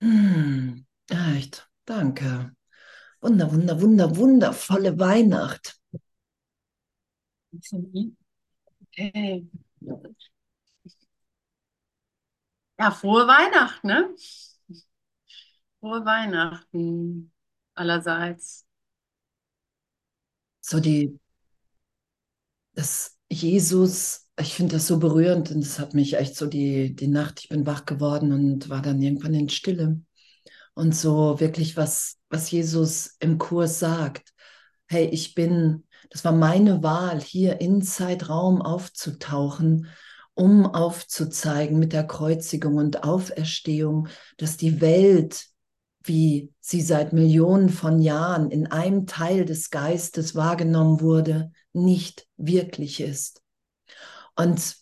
Hm, echt, danke. Wunder, wunder, wunder, wundervolle Weihnacht. Okay. Ja, frohe Weihnachten, ne? Frohe Weihnachten allerseits. So die, das Jesus, ich finde das so berührend und das hat mich echt so die, die Nacht, ich bin wach geworden und war dann irgendwann in Stille. Und so wirklich, was, was Jesus im Kurs sagt. Hey, ich bin, das war meine Wahl, hier in Zeitraum aufzutauchen, um aufzuzeigen mit der Kreuzigung und Auferstehung, dass die Welt, wie sie seit Millionen von Jahren in einem Teil des Geistes wahrgenommen wurde, nicht wirklich ist. Und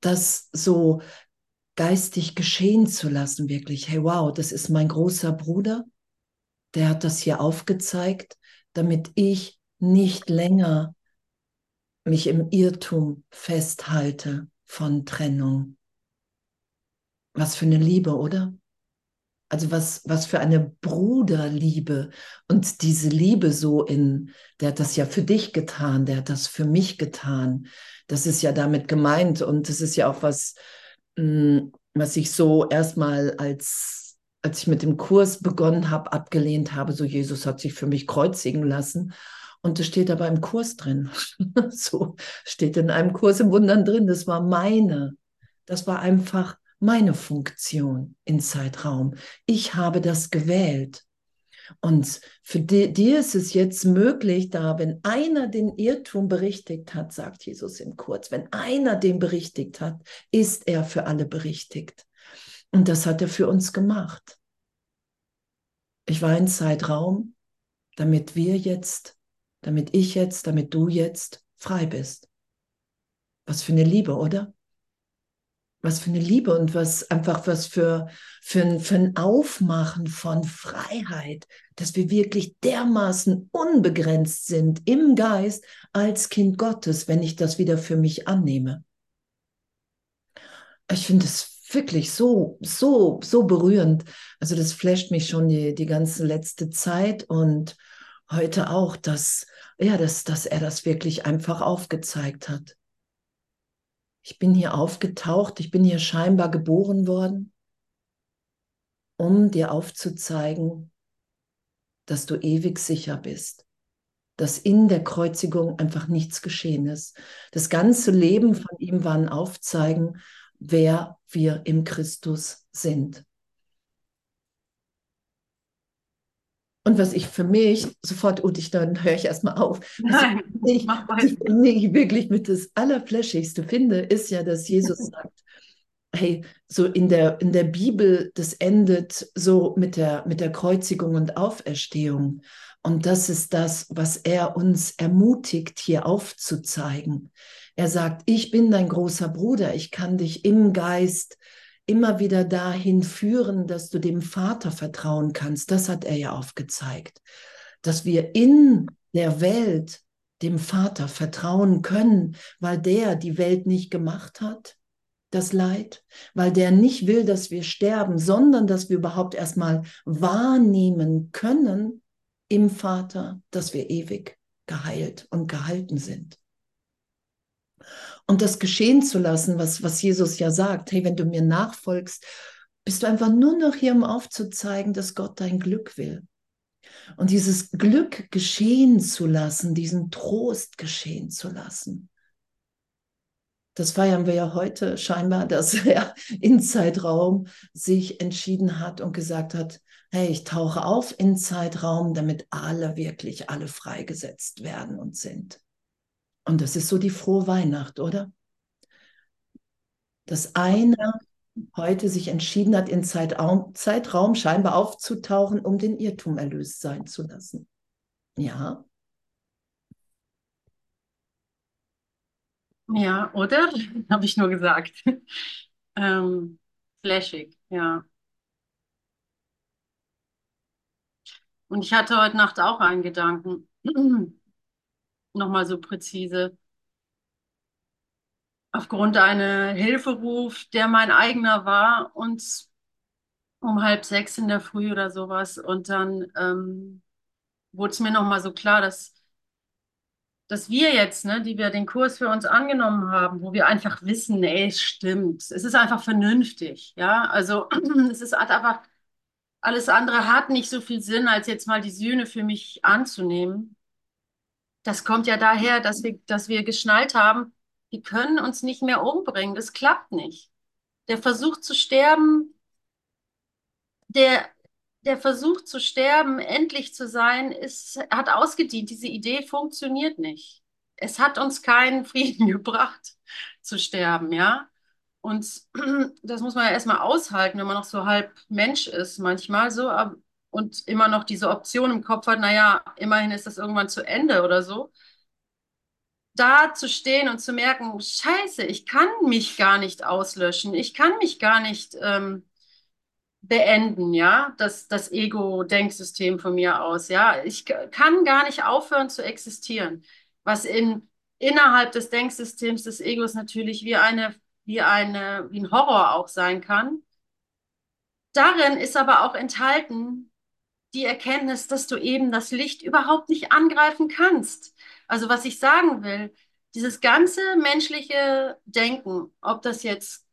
das so geistig geschehen zu lassen, wirklich. Hey, wow, das ist mein großer Bruder, der hat das hier aufgezeigt, damit ich nicht länger mich im Irrtum festhalte von Trennung. Was für eine Liebe, oder? Also was, was für eine Bruderliebe. Und diese Liebe so in, der hat das ja für dich getan, der hat das für mich getan. Das ist ja damit gemeint. Und das ist ja auch was, hm, was ich so erstmal als, als ich mit dem Kurs begonnen habe, abgelehnt habe. So, Jesus hat sich für mich kreuzigen lassen. Und das steht aber im Kurs drin. so steht in einem Kurs im Wundern drin. Das war meine. Das war einfach meine Funktion in Zeitraum. Ich habe das gewählt. Und für di dir ist es jetzt möglich, da wenn einer den Irrtum berichtigt hat, sagt Jesus im Kurz, wenn einer den berichtigt hat, ist er für alle berichtigt. Und das hat er für uns gemacht. Ich war in Zeitraum, damit wir jetzt, damit ich jetzt, damit du jetzt frei bist. Was für eine Liebe, oder? Was für eine Liebe und was einfach was für, für, ein, für ein Aufmachen von Freiheit, dass wir wirklich dermaßen unbegrenzt sind im Geist als Kind Gottes, wenn ich das wieder für mich annehme. Ich finde es wirklich so, so, so berührend. Also das flasht mich schon die, die ganze letzte Zeit und heute auch, dass, ja, dass, dass er das wirklich einfach aufgezeigt hat. Ich bin hier aufgetaucht, ich bin hier scheinbar geboren worden, um dir aufzuzeigen, dass du ewig sicher bist, dass in der Kreuzigung einfach nichts geschehen ist. Das ganze Leben von ihm war ein Aufzeigen, wer wir im Christus sind. Und was ich für mich sofort, und ich dann höre ich erstmal auf, Nein, ich, was ich wirklich mit das Allerfläschigste finde, ist ja, dass Jesus sagt, hey, so in der, in der Bibel, das endet so mit der, mit der Kreuzigung und Auferstehung. Und das ist das, was er uns ermutigt, hier aufzuzeigen. Er sagt, ich bin dein großer Bruder, ich kann dich im Geist immer wieder dahin führen, dass du dem Vater vertrauen kannst. Das hat er ja aufgezeigt, dass wir in der Welt dem Vater vertrauen können, weil der die Welt nicht gemacht hat, das Leid, weil der nicht will, dass wir sterben, sondern dass wir überhaupt erstmal wahrnehmen können im Vater, dass wir ewig geheilt und gehalten sind und das geschehen zu lassen, was, was Jesus ja sagt. Hey, wenn du mir nachfolgst, bist du einfach nur noch hier, um aufzuzeigen, dass Gott dein Glück will. Und dieses Glück geschehen zu lassen, diesen Trost geschehen zu lassen. Das feiern wir ja heute scheinbar, dass er in Zeitraum sich entschieden hat und gesagt hat, hey, ich tauche auf in Zeitraum, damit alle wirklich alle freigesetzt werden und sind. Und das ist so die frohe Weihnacht, oder? Dass einer heute sich entschieden hat, in Zeitraum, Zeitraum scheinbar aufzutauchen, um den Irrtum erlöst sein zu lassen. Ja. Ja, oder? Habe ich nur gesagt. ähm, flashig, ja. Und ich hatte heute Nacht auch einen Gedanken. Nochmal so präzise. Aufgrund einer Hilferuf, der mein eigener war und, um halb sechs in der Früh oder sowas. Und dann ähm, wurde es mir nochmal so klar, dass, dass wir jetzt, ne, die wir den Kurs für uns angenommen haben, wo wir einfach wissen, ey, es stimmt. Es ist einfach vernünftig. Ja, also es ist einfach, alles andere hat nicht so viel Sinn, als jetzt mal die Sühne für mich anzunehmen. Das kommt ja daher, dass wir, dass wir geschnallt haben, die können uns nicht mehr umbringen. Das klappt nicht. Der Versuch zu sterben, der, der Versuch zu sterben, endlich zu sein, ist, hat ausgedient. Diese Idee funktioniert nicht. Es hat uns keinen Frieden gebracht, zu sterben, ja. Und das muss man ja erstmal aushalten, wenn man noch so halb Mensch ist, manchmal so, und immer noch diese Option im Kopf hat, naja, immerhin ist das irgendwann zu Ende oder so. Da zu stehen und zu merken, scheiße, ich kann mich gar nicht auslöschen, ich kann mich gar nicht ähm, beenden, ja, das, das Ego-Denksystem von mir aus, ja. Ich kann gar nicht aufhören zu existieren, was in, innerhalb des Denksystems des Egos natürlich wie eine, wie eine, wie ein Horror auch sein kann. Darin ist aber auch enthalten die Erkenntnis, dass du eben das Licht überhaupt nicht angreifen kannst. Also was ich sagen will, dieses ganze menschliche Denken, ob das jetzt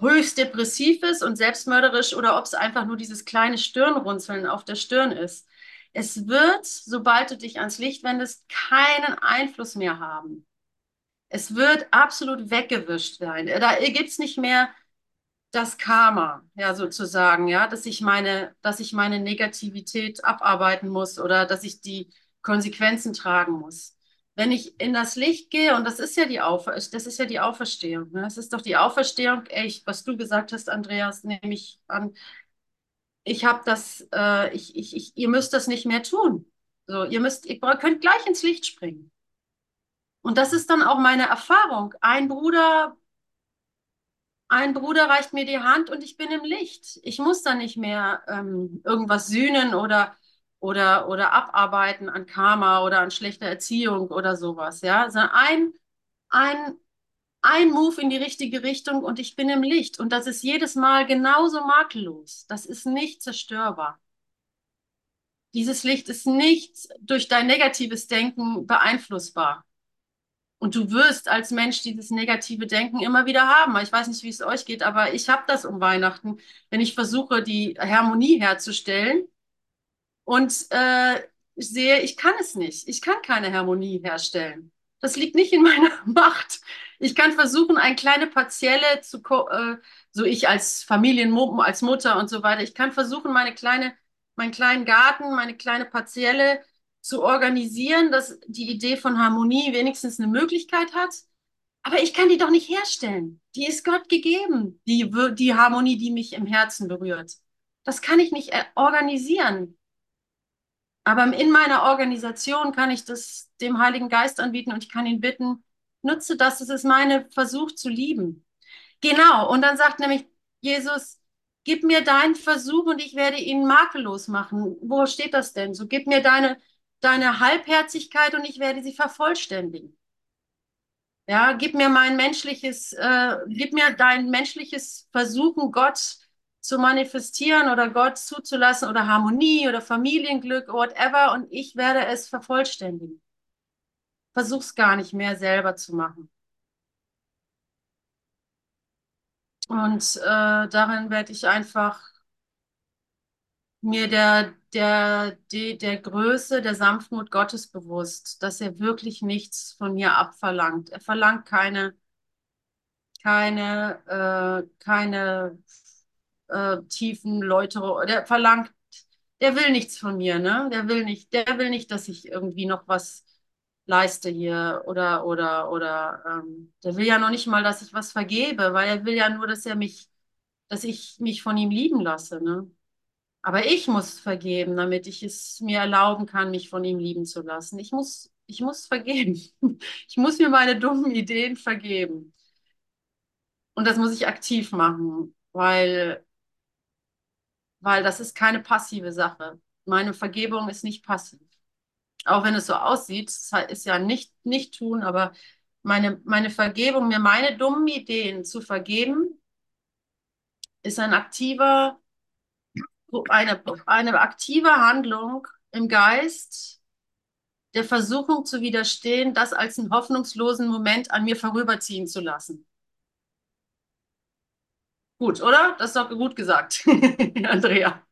höchst depressiv ist und selbstmörderisch oder ob es einfach nur dieses kleine Stirnrunzeln auf der Stirn ist. Es wird, sobald du dich ans Licht wendest, keinen Einfluss mehr haben. Es wird absolut weggewischt sein. Da gibt es nicht mehr das Karma, ja, sozusagen, ja, dass ich meine, dass ich meine Negativität abarbeiten muss oder dass ich die Konsequenzen tragen muss. Wenn ich in das Licht gehe, und das ist ja die, Aufer das ist ja die Auferstehung, ne? Das ist doch die Auferstehung, echt, was du gesagt hast, Andreas, nehme ich an. Ich habe das, äh, ich, ich, ich, ihr müsst das nicht mehr tun. So, ihr müsst, ihr könnt gleich ins Licht springen. Und das ist dann auch meine Erfahrung. Ein Bruder ein Bruder reicht mir die Hand und ich bin im Licht. Ich muss da nicht mehr ähm, irgendwas sühnen oder, oder, oder abarbeiten an Karma oder an schlechter Erziehung oder sowas, ja. Sondern ein, ein, ein Move in die richtige Richtung und ich bin im Licht. Und das ist jedes Mal genauso makellos. Das ist nicht zerstörbar. Dieses Licht ist nicht durch dein negatives Denken beeinflussbar. Und du wirst als Mensch dieses negative Denken immer wieder haben. Ich weiß nicht, wie es euch geht, aber ich habe das um Weihnachten, wenn ich versuche, die Harmonie herzustellen und äh, ich sehe, ich kann es nicht. Ich kann keine Harmonie herstellen. Das liegt nicht in meiner Macht. Ich kann versuchen, eine kleine Partielle zu, äh, so ich als Familienmutter, als Mutter und so weiter, ich kann versuchen, meine kleine, meinen kleinen Garten, meine kleine Partielle zu organisieren, dass die Idee von Harmonie wenigstens eine Möglichkeit hat. Aber ich kann die doch nicht herstellen. Die ist Gott gegeben, die, die Harmonie, die mich im Herzen berührt. Das kann ich nicht äh, organisieren. Aber in meiner Organisation kann ich das dem Heiligen Geist anbieten und ich kann ihn bitten, nutze das, es ist meine Versuch zu lieben. Genau, und dann sagt nämlich Jesus, gib mir deinen Versuch und ich werde ihn makellos machen. Wo steht das denn? So, gib mir deine, deine Halbherzigkeit und ich werde sie vervollständigen. Ja, gib mir mein menschliches, äh, gib mir dein menschliches Versuchen, Gott zu manifestieren oder Gott zuzulassen oder Harmonie oder Familienglück, whatever, und ich werde es vervollständigen. Versuch's gar nicht mehr selber zu machen. Und äh, darin werde ich einfach mir der, der, der, der Größe, der Sanftmut Gottes bewusst, dass er wirklich nichts von mir abverlangt. Er verlangt keine, keine, äh, keine äh, tiefen Läutere. Der verlangt, der will nichts von mir, ne? Der will nicht, der will nicht, dass ich irgendwie noch was leiste hier oder oder oder ähm, der will ja noch nicht mal, dass ich was vergebe, weil er will ja nur, dass er mich, dass ich mich von ihm lieben lasse, ne? Aber ich muss vergeben, damit ich es mir erlauben kann, mich von ihm lieben zu lassen. Ich muss, ich muss vergeben. Ich muss mir meine dummen Ideen vergeben. Und das muss ich aktiv machen, weil, weil das ist keine passive Sache. Meine Vergebung ist nicht passiv. Auch wenn es so aussieht, ist ja nicht, nicht tun, aber meine, meine Vergebung, mir meine dummen Ideen zu vergeben, ist ein aktiver eine, eine aktive Handlung im Geist, der Versuchung zu widerstehen, das als einen hoffnungslosen Moment an mir vorüberziehen zu lassen. Gut, oder? Das ist doch gut gesagt, Andrea.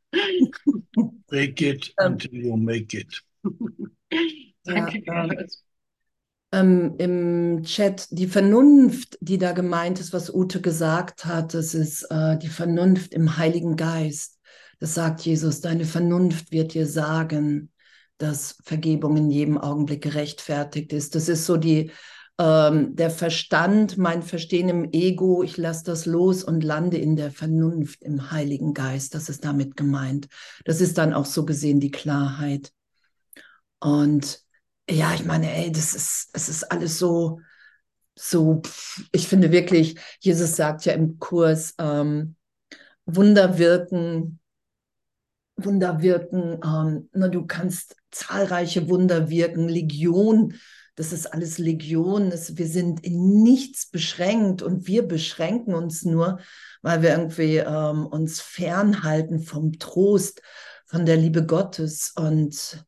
Fake it Ähm. until you make it. Danke. Ja, ähm, im Chat die Vernunft, die da gemeint ist, was Ute gesagt hat, das ist äh, die Vernunft im Heiligen Geist. Das sagt Jesus, deine Vernunft wird dir sagen, dass Vergebung in jedem Augenblick gerechtfertigt ist. Das ist so die, ähm, der Verstand, mein Verstehen im Ego, ich lasse das los und lande in der Vernunft im Heiligen Geist. Das ist damit gemeint. Das ist dann auch so gesehen die Klarheit. Und ja, ich meine, ey, das ist, es ist alles so, so, ich finde wirklich, Jesus sagt ja im Kurs, ähm, Wunder wirken, Wunder wirken, ähm, na, du kannst zahlreiche Wunder wirken, Legion, das ist alles Legion, das, wir sind in nichts beschränkt und wir beschränken uns nur, weil wir irgendwie ähm, uns fernhalten vom Trost, von der Liebe Gottes und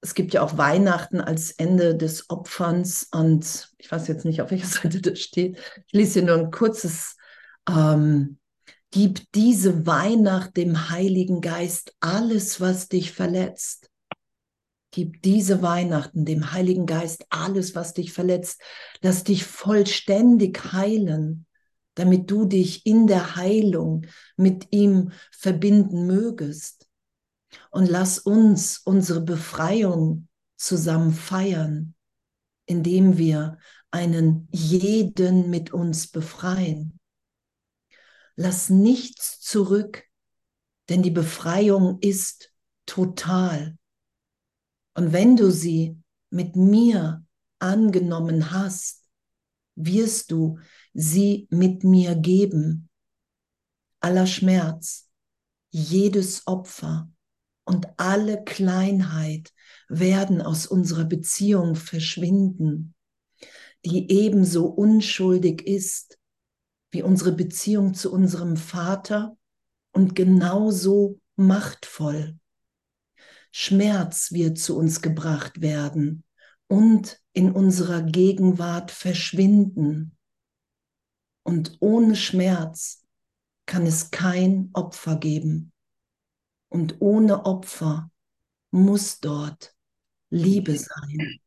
es gibt ja auch Weihnachten als Ende des Opferns und ich weiß jetzt nicht, auf welcher Seite das steht. Ich lese hier nur ein kurzes. Ähm, Gib diese Weihnacht dem Heiligen Geist alles, was dich verletzt. Gib diese Weihnachten dem Heiligen Geist alles, was dich verletzt. Lass dich vollständig heilen, damit du dich in der Heilung mit ihm verbinden mögest. Und lass uns unsere Befreiung zusammen feiern, indem wir einen jeden mit uns befreien. Lass nichts zurück, denn die Befreiung ist total. Und wenn du sie mit mir angenommen hast, wirst du sie mit mir geben. Aller Schmerz, jedes Opfer und alle Kleinheit werden aus unserer Beziehung verschwinden, die ebenso unschuldig ist wie unsere Beziehung zu unserem Vater und genauso machtvoll. Schmerz wird zu uns gebracht werden und in unserer Gegenwart verschwinden. Und ohne Schmerz kann es kein Opfer geben. Und ohne Opfer muss dort Liebe sein.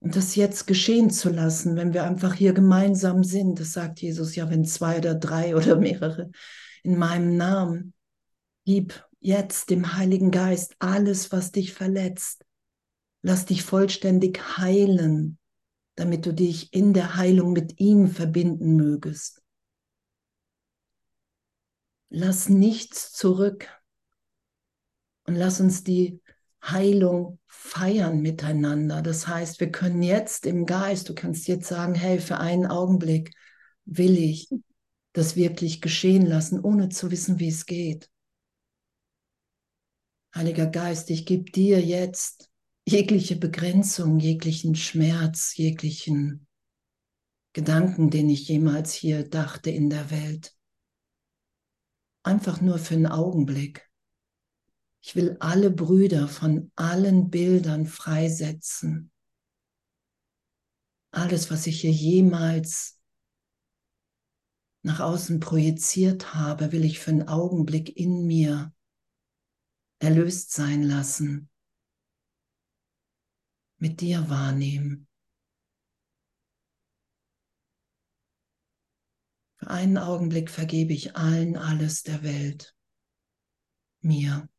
Und das jetzt geschehen zu lassen, wenn wir einfach hier gemeinsam sind, das sagt Jesus ja, wenn zwei oder drei oder mehrere in meinem Namen, gib jetzt dem Heiligen Geist alles, was dich verletzt. Lass dich vollständig heilen, damit du dich in der Heilung mit ihm verbinden mögest. Lass nichts zurück und lass uns die Heilung feiern miteinander. Das heißt, wir können jetzt im Geist, du kannst jetzt sagen, hey, für einen Augenblick will ich das wirklich geschehen lassen, ohne zu wissen, wie es geht. Heiliger Geist, ich gebe dir jetzt jegliche Begrenzung, jeglichen Schmerz, jeglichen Gedanken, den ich jemals hier dachte in der Welt. Einfach nur für einen Augenblick. Ich will alle Brüder von allen Bildern freisetzen. Alles, was ich hier jemals nach außen projiziert habe, will ich für einen Augenblick in mir erlöst sein lassen, mit dir wahrnehmen. Für einen Augenblick vergebe ich allen alles der Welt, mir.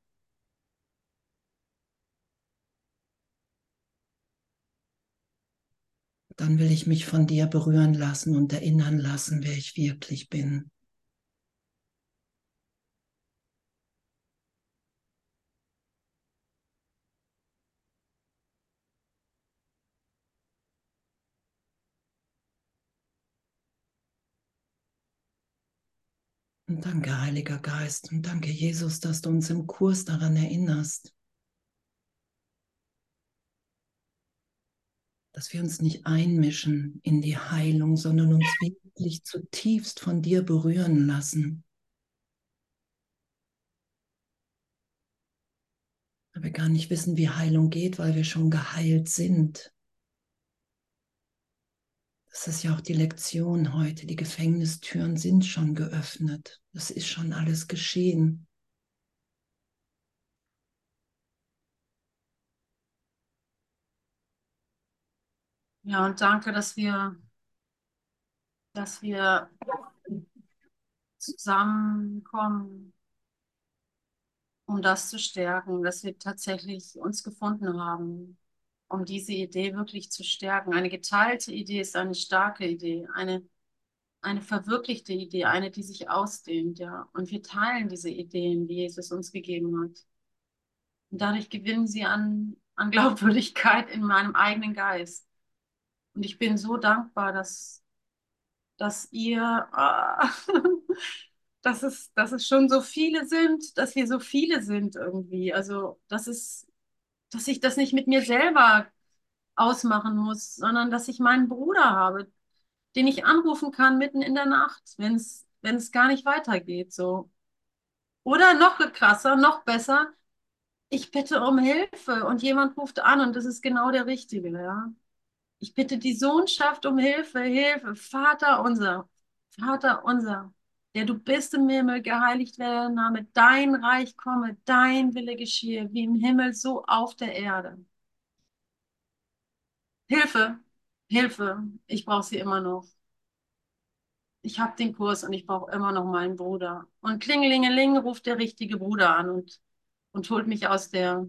Dann will ich mich von dir berühren lassen und erinnern lassen, wer ich wirklich bin. Und danke, Heiliger Geist, und danke, Jesus, dass du uns im Kurs daran erinnerst, dass wir uns nicht einmischen in die Heilung, sondern uns wirklich zutiefst von dir berühren lassen. Weil wir gar nicht wissen, wie Heilung geht, weil wir schon geheilt sind. Das ist ja auch die Lektion heute. Die Gefängnistüren sind schon geöffnet. Das ist schon alles geschehen. Ja, und danke, dass wir, dass wir zusammenkommen, um das zu stärken, dass wir tatsächlich uns gefunden haben, um diese Idee wirklich zu stärken. Eine geteilte Idee ist eine starke Idee, eine, eine verwirklichte Idee, eine, die sich ausdehnt, ja. Und wir teilen diese Ideen, die Jesus uns gegeben hat. Und dadurch gewinnen sie an, an Glaubwürdigkeit in meinem eigenen Geist. Und ich bin so dankbar, dass, dass ihr, äh, dass, es, dass es schon so viele sind, dass wir so viele sind irgendwie. Also, dass, es, dass ich das nicht mit mir selber ausmachen muss, sondern dass ich meinen Bruder habe, den ich anrufen kann mitten in der Nacht, wenn es wenn es gar nicht weitergeht. So. Oder noch krasser, noch besser, ich bitte um Hilfe und jemand ruft an und das ist genau der Richtige, ja. Ich bitte die Sohnschaft um Hilfe, Hilfe, Vater unser, Vater unser, der du bist im Himmel, geheiligt werde der Name, dein Reich komme, dein Wille geschehe, wie im Himmel, so auf der Erde. Hilfe, Hilfe, ich brauche sie immer noch. Ich habe den Kurs und ich brauche immer noch meinen Bruder. Und klingelingeling ruft der richtige Bruder an und, und holt mich aus der,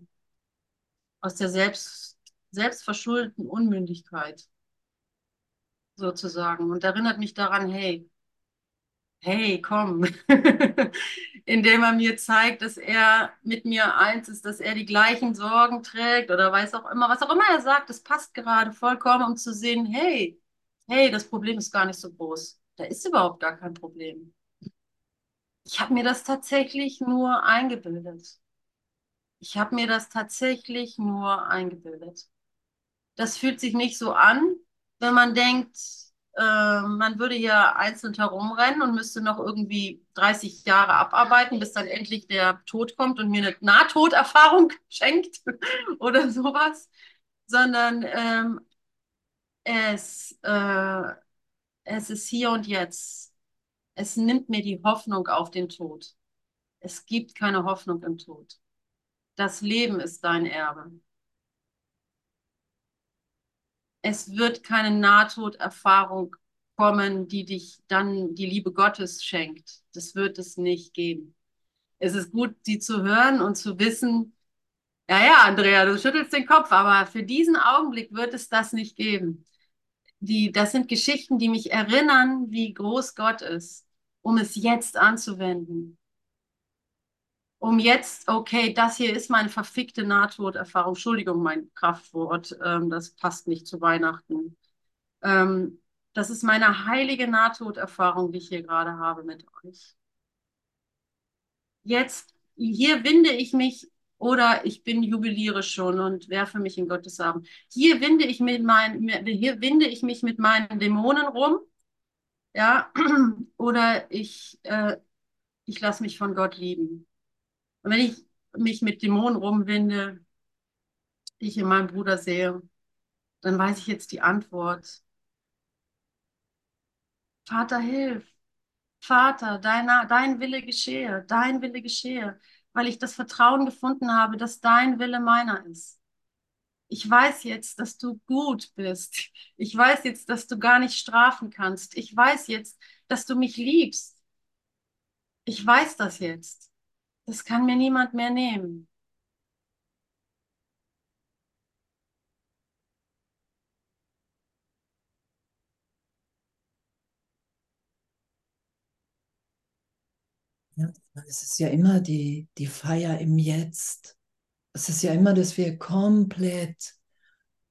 aus der selbst, selbstverschuldeten Unmündigkeit sozusagen und erinnert mich daran, hey, hey, komm, indem er mir zeigt, dass er mit mir eins ist, dass er die gleichen Sorgen trägt oder weiß auch immer, was auch immer er sagt, das passt gerade vollkommen, um zu sehen, hey, hey, das Problem ist gar nicht so groß. Da ist überhaupt gar kein Problem. Ich habe mir das tatsächlich nur eingebildet. Ich habe mir das tatsächlich nur eingebildet. Das fühlt sich nicht so an, wenn man denkt, äh, man würde hier einzeln herumrennen und müsste noch irgendwie 30 Jahre abarbeiten, bis dann endlich der Tod kommt und mir eine Nahtoderfahrung schenkt oder sowas, sondern ähm, es, äh, es ist hier und jetzt. Es nimmt mir die Hoffnung auf den Tod. Es gibt keine Hoffnung im Tod. Das Leben ist dein Erbe. Es wird keine Nahtoderfahrung kommen, die dich dann die Liebe Gottes schenkt. Das wird es nicht geben. Es ist gut, sie zu hören und zu wissen, ja, ja, Andrea, du schüttelst den Kopf, aber für diesen Augenblick wird es das nicht geben. Die, das sind Geschichten, die mich erinnern, wie groß Gott ist, um es jetzt anzuwenden um jetzt, okay, das hier ist meine verfickte Nahtoderfahrung. Entschuldigung, mein Kraftwort, ähm, das passt nicht zu Weihnachten. Ähm, das ist meine heilige Nahtoderfahrung, die ich hier gerade habe mit euch. Jetzt, hier winde ich mich oder ich bin jubiliere schon und werfe mich in Gottes Arm. Hier winde ich mit meinen, hier winde ich mich mit meinen Dämonen rum, ja, oder ich, äh, ich lasse mich von Gott lieben. Und wenn ich mich mit Dämonen rumwinde, die ich in meinem Bruder sehe, dann weiß ich jetzt die Antwort. Vater, hilf. Vater, dein, dein Wille geschehe, dein Wille geschehe, weil ich das Vertrauen gefunden habe, dass dein Wille meiner ist. Ich weiß jetzt, dass du gut bist. Ich weiß jetzt, dass du gar nicht strafen kannst. Ich weiß jetzt, dass du mich liebst. Ich weiß das jetzt. Das kann mir niemand mehr nehmen. Ja, es ist ja immer die, die Feier im Jetzt. Es ist ja immer, dass wir komplett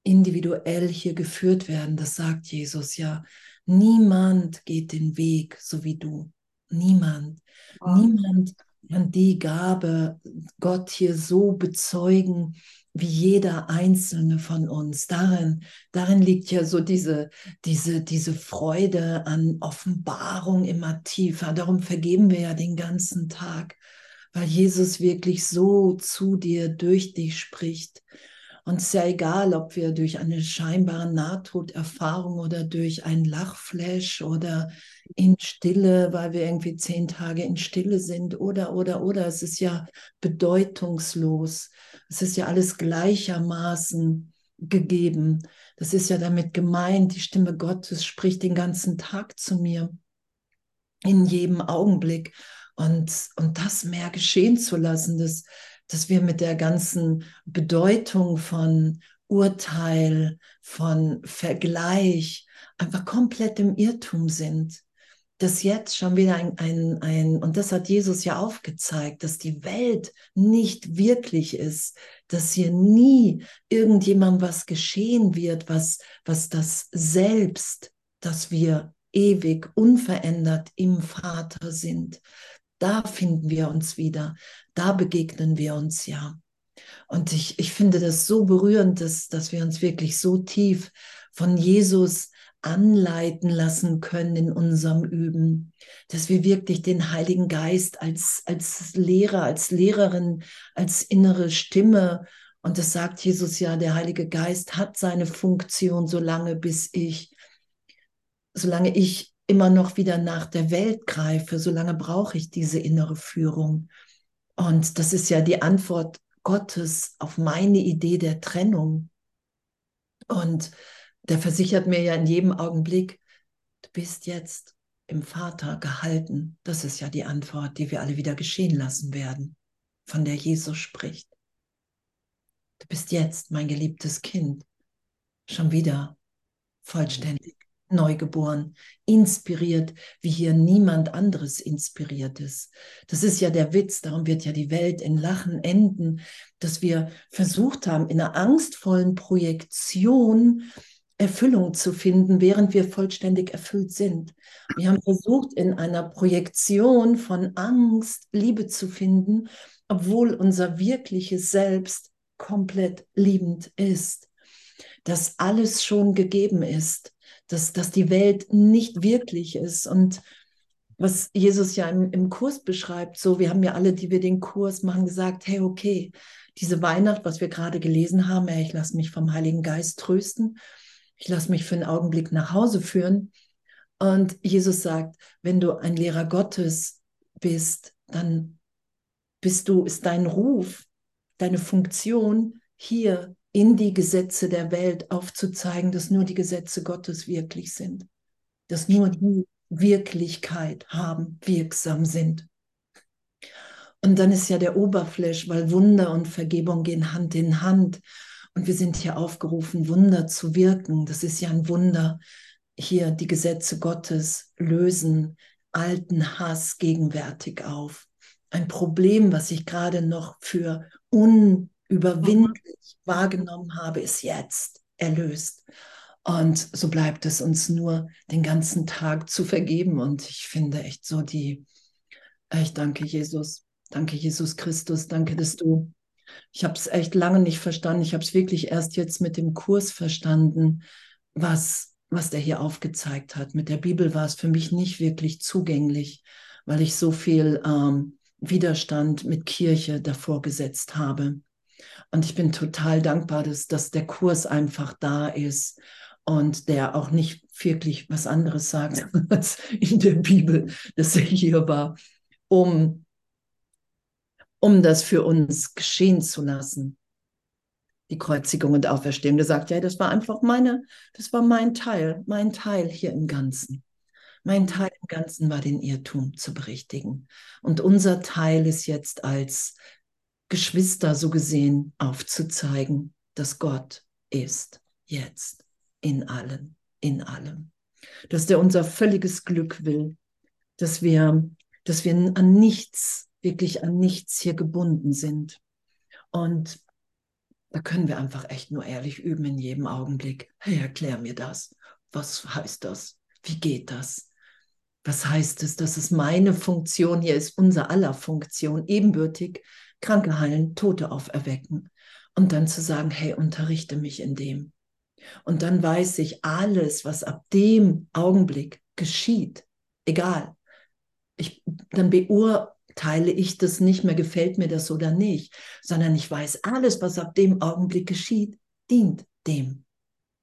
individuell hier geführt werden. Das sagt Jesus ja. Niemand geht den Weg so wie du. Niemand. Wow. Niemand kann die Gabe Gott hier so bezeugen, wie jeder einzelne von uns. Darin, darin liegt ja so diese, diese, diese Freude an Offenbarung immer tiefer. Darum vergeben wir ja den ganzen Tag, weil Jesus wirklich so zu dir, durch dich spricht. Und es ist ja egal, ob wir durch eine scheinbare Nahtoderfahrung oder durch ein Lachflash oder in Stille, weil wir irgendwie zehn Tage in Stille sind oder, oder, oder. Es ist ja bedeutungslos. Es ist ja alles gleichermaßen gegeben. Das ist ja damit gemeint, die Stimme Gottes spricht den ganzen Tag zu mir, in jedem Augenblick. Und, und das mehr geschehen zu lassen, das, dass wir mit der ganzen Bedeutung von Urteil, von Vergleich einfach komplett im Irrtum sind. Dass jetzt schon wieder ein, ein, ein, und das hat Jesus ja aufgezeigt, dass die Welt nicht wirklich ist, dass hier nie irgendjemandem was geschehen wird, was, was das Selbst, dass wir ewig unverändert im Vater sind, da finden wir uns wieder, da begegnen wir uns ja. Und ich, ich finde das so berührend, dass, dass wir uns wirklich so tief von Jesus anleiten lassen können in unserem Üben, dass wir wirklich den Heiligen Geist als, als Lehrer, als Lehrerin, als innere Stimme, und das sagt Jesus ja, der Heilige Geist hat seine Funktion, solange bis ich, solange ich immer noch wieder nach der Welt greife, solange brauche ich diese innere Führung. Und das ist ja die Antwort Gottes auf meine Idee der Trennung. Und der versichert mir ja in jedem Augenblick, du bist jetzt im Vater gehalten. Das ist ja die Antwort, die wir alle wieder geschehen lassen werden, von der Jesus spricht. Du bist jetzt mein geliebtes Kind, schon wieder vollständig neugeboren, inspiriert, wie hier niemand anderes inspiriert ist. Das ist ja der Witz, darum wird ja die Welt in Lachen enden, dass wir versucht haben, in einer angstvollen Projektion Erfüllung zu finden, während wir vollständig erfüllt sind. Wir haben versucht, in einer Projektion von Angst Liebe zu finden, obwohl unser wirkliches Selbst komplett liebend ist, dass alles schon gegeben ist dass, dass die Welt nicht wirklich ist. Und was Jesus ja im, im Kurs beschreibt, so, wir haben ja alle, die wir den Kurs machen, gesagt, hey, okay, diese Weihnacht, was wir gerade gelesen haben, hey, ich lasse mich vom Heiligen Geist trösten, ich lasse mich für einen Augenblick nach Hause führen. Und Jesus sagt, wenn du ein Lehrer Gottes bist, dann bist du, ist dein Ruf, deine Funktion hier in die Gesetze der Welt aufzuzeigen, dass nur die Gesetze Gottes wirklich sind, dass nur die Wirklichkeit haben, wirksam sind. Und dann ist ja der Oberfläch, weil Wunder und Vergebung gehen Hand in Hand. Und wir sind hier aufgerufen, Wunder zu wirken. Das ist ja ein Wunder. Hier die Gesetze Gottes lösen alten Hass gegenwärtig auf. Ein Problem, was ich gerade noch für un überwindlich wahrgenommen habe, ist jetzt erlöst. Und so bleibt es uns nur, den ganzen Tag zu vergeben. Und ich finde echt so die, ich danke Jesus, danke Jesus Christus, danke, dass du, ich habe es echt lange nicht verstanden. Ich habe es wirklich erst jetzt mit dem Kurs verstanden, was, was der hier aufgezeigt hat. Mit der Bibel war es für mich nicht wirklich zugänglich, weil ich so viel ähm, Widerstand mit Kirche davor gesetzt habe. Und ich bin total dankbar, dass, dass der Kurs einfach da ist und der auch nicht wirklich was anderes sagt als in der Bibel, dass er hier war, um, um das für uns geschehen zu lassen. Die Kreuzigung und Auferstehung. Der sagt, ja, das war einfach meine, das war mein Teil, mein Teil hier im Ganzen. Mein Teil im Ganzen war den Irrtum zu berichtigen. Und unser Teil ist jetzt als Geschwister so gesehen aufzuzeigen, dass Gott ist jetzt in allen, in allem. Dass der unser völliges Glück will, dass wir, dass wir an nichts, wirklich an nichts hier gebunden sind. Und da können wir einfach echt nur ehrlich üben in jedem Augenblick. Hey, erklär mir das. Was heißt das? Wie geht das? Was heißt es, dass es meine Funktion hier ist, unser aller Funktion, ebenbürtig Kranke heilen, Tote auferwecken und dann zu sagen, hey, unterrichte mich in dem. Und dann weiß ich alles, was ab dem Augenblick geschieht, egal. Ich, dann beurteile teile ich das nicht mehr, gefällt mir das oder nicht, sondern ich weiß, alles, was ab dem Augenblick geschieht, dient dem,